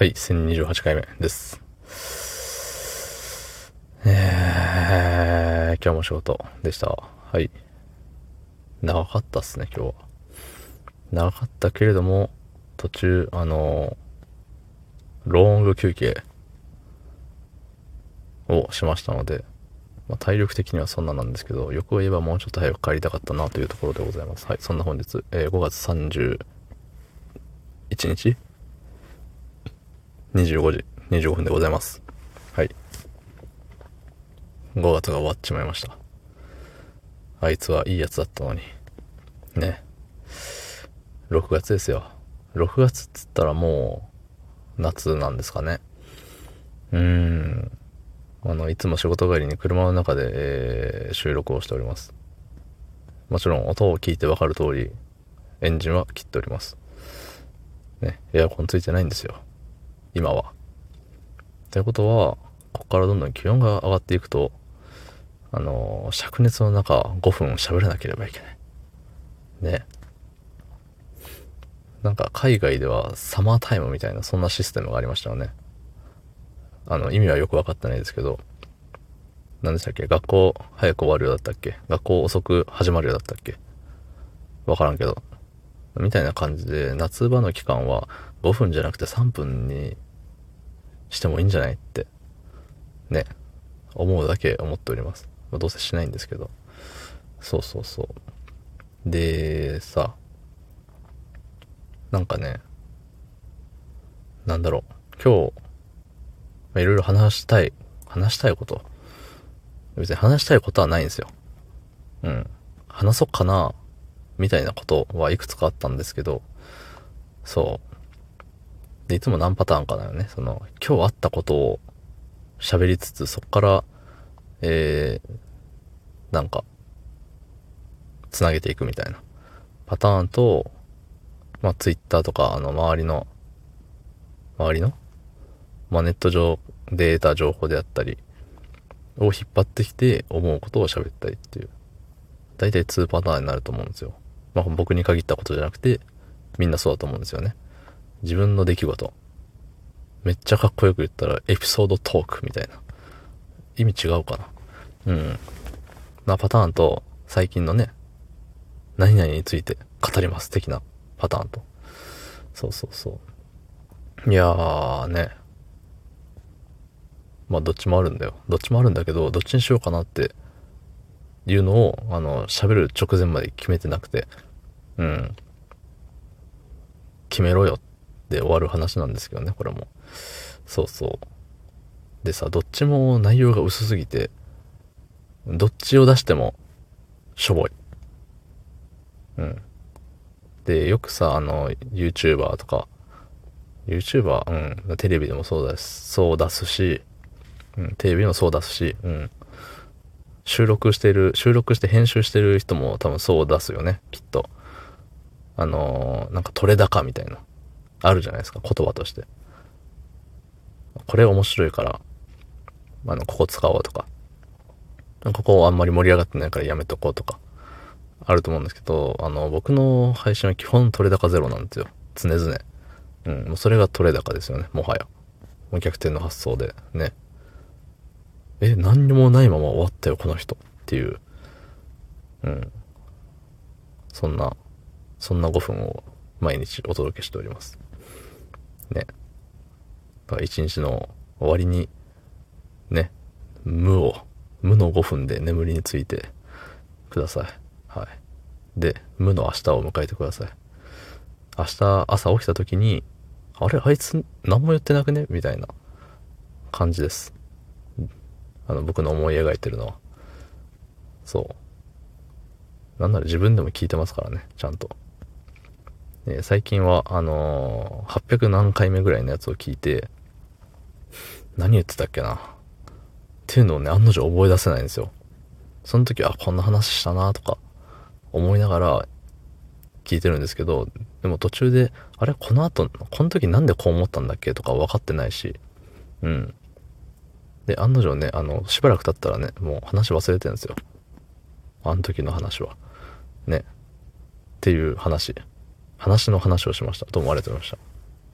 はい、1028回目です。えー、今日も仕事でした。はい。長かったっすね、今日は。長かったけれども、途中、あのロング休憩をしましたので、まあ、体力的にはそんななんですけど、欲を言えばもうちょっと早く帰りたかったなというところでございます。はい、そんな本日、えー、5月31日25時25分でございます。はい。5月が終わっちまいました。あいつはいいやつだったのに。ね。6月ですよ。6月っつったらもう、夏なんですかね。うーん。あの、いつも仕事帰りに車の中で、えー、収録をしております。もちろん音を聞いてわかる通り、エンジンは切っております。ね、エアコンついてないんですよ。今は。ということは、ここからどんどん気温が上がっていくと、あの、灼熱の中5分喋らなければいけない。ね。なんか海外ではサマータイムみたいなそんなシステムがありましたよね。あの、意味はよくわかってないですけど、何でしたっけ？学校早く終わるようだったっけ？学校遅く始まるようだったっけ？わからんけど。みたいな感じで、夏場の期間は5分じゃなくて3分にしてもいいんじゃないって、ね、思うだけ思っております。まあ、どうせしないんですけど。そうそうそう。で、さ、なんかね、なんだろう、今日、いろいろ話したい、話したいこと。別に話したいことはないんですよ。うん。話そうかな、みたいなことはいくつかあったんですけど、そう。で、いつも何パターンかだよね。その、今日あったことを喋りつつ、そっから、えー、なんか、つなげていくみたいなパターンと、まあ、ツイッターとか、あの、周りの、周りの、まあ、ネット上で得た情報であったり、を引っ張ってきて思うことを喋ったりっていう。大体2パターンになると思うんですよ。まあ、僕に限ったことじゃなくて、みんなそうだと思うんですよね。自分の出来事。めっちゃかっこよく言ったらエピソードトークみたいな。意味違うかな。うん。なパターンと、最近のね、何々について語ります的なパターンと。そうそうそう。いやーね。まあどっちもあるんだよ。どっちもあるんだけど、どっちにしようかなっていうのを、あの、喋る直前まで決めてなくて、うん。決めろよっで終わる話なんですけどね、これも。そうそう。でさ、どっちも内容が薄すぎて、どっちを出しても、しょぼい。うん。で、よくさ、あの、YouTuber とか、YouTuber、うん、テレビでもそうだし、そう出すし、うん、テレビもそう出すし、うん。収録してる、収録して編集してる人も多分そう出すよね、きっと。あのー、なんか取れ高みたいな。あるじゃないですか、言葉として。これ面白いから、あの、ここ使おうとか、ここあんまり盛り上がってないからやめとこうとか、あると思うんですけど、あの、僕の配信は基本取れ高ゼロなんですよ。常々。うん、もうそれが取れ高ですよね、もはや。もう逆転の発想で、ね。え、何にもないまま終わったよ、この人。っていう。うん。そんな、そんな5分を毎日お届けしております。ね。一日の終わりに、ね、無を、無の5分で眠りについてください。はい。で、無の明日を迎えてください。明日朝起きた時に、あれ？あいつ何も言ってなくね？みたいな感じです。あの、僕の思い描いてるのは。そう。なんなら自分でも聞いてますからね、ちゃんと。え最近は、あのー、800何回目ぐらいのやつを聞いて、何言ってたっけな。っていうのをね、案の定覚え出せないんですよ。その時、あ、こんな話したなとか、思いながら聞いてるんですけど、でも途中で、あれこの後、この時なんでこう思ったんだっけとか分かってないし、うん。で、案の定ね、あの、しばらく経ったらね、もう話忘れてるんですよ。あの時の話は。ね。っていう話。話の話をしました。どうもありがとうございました。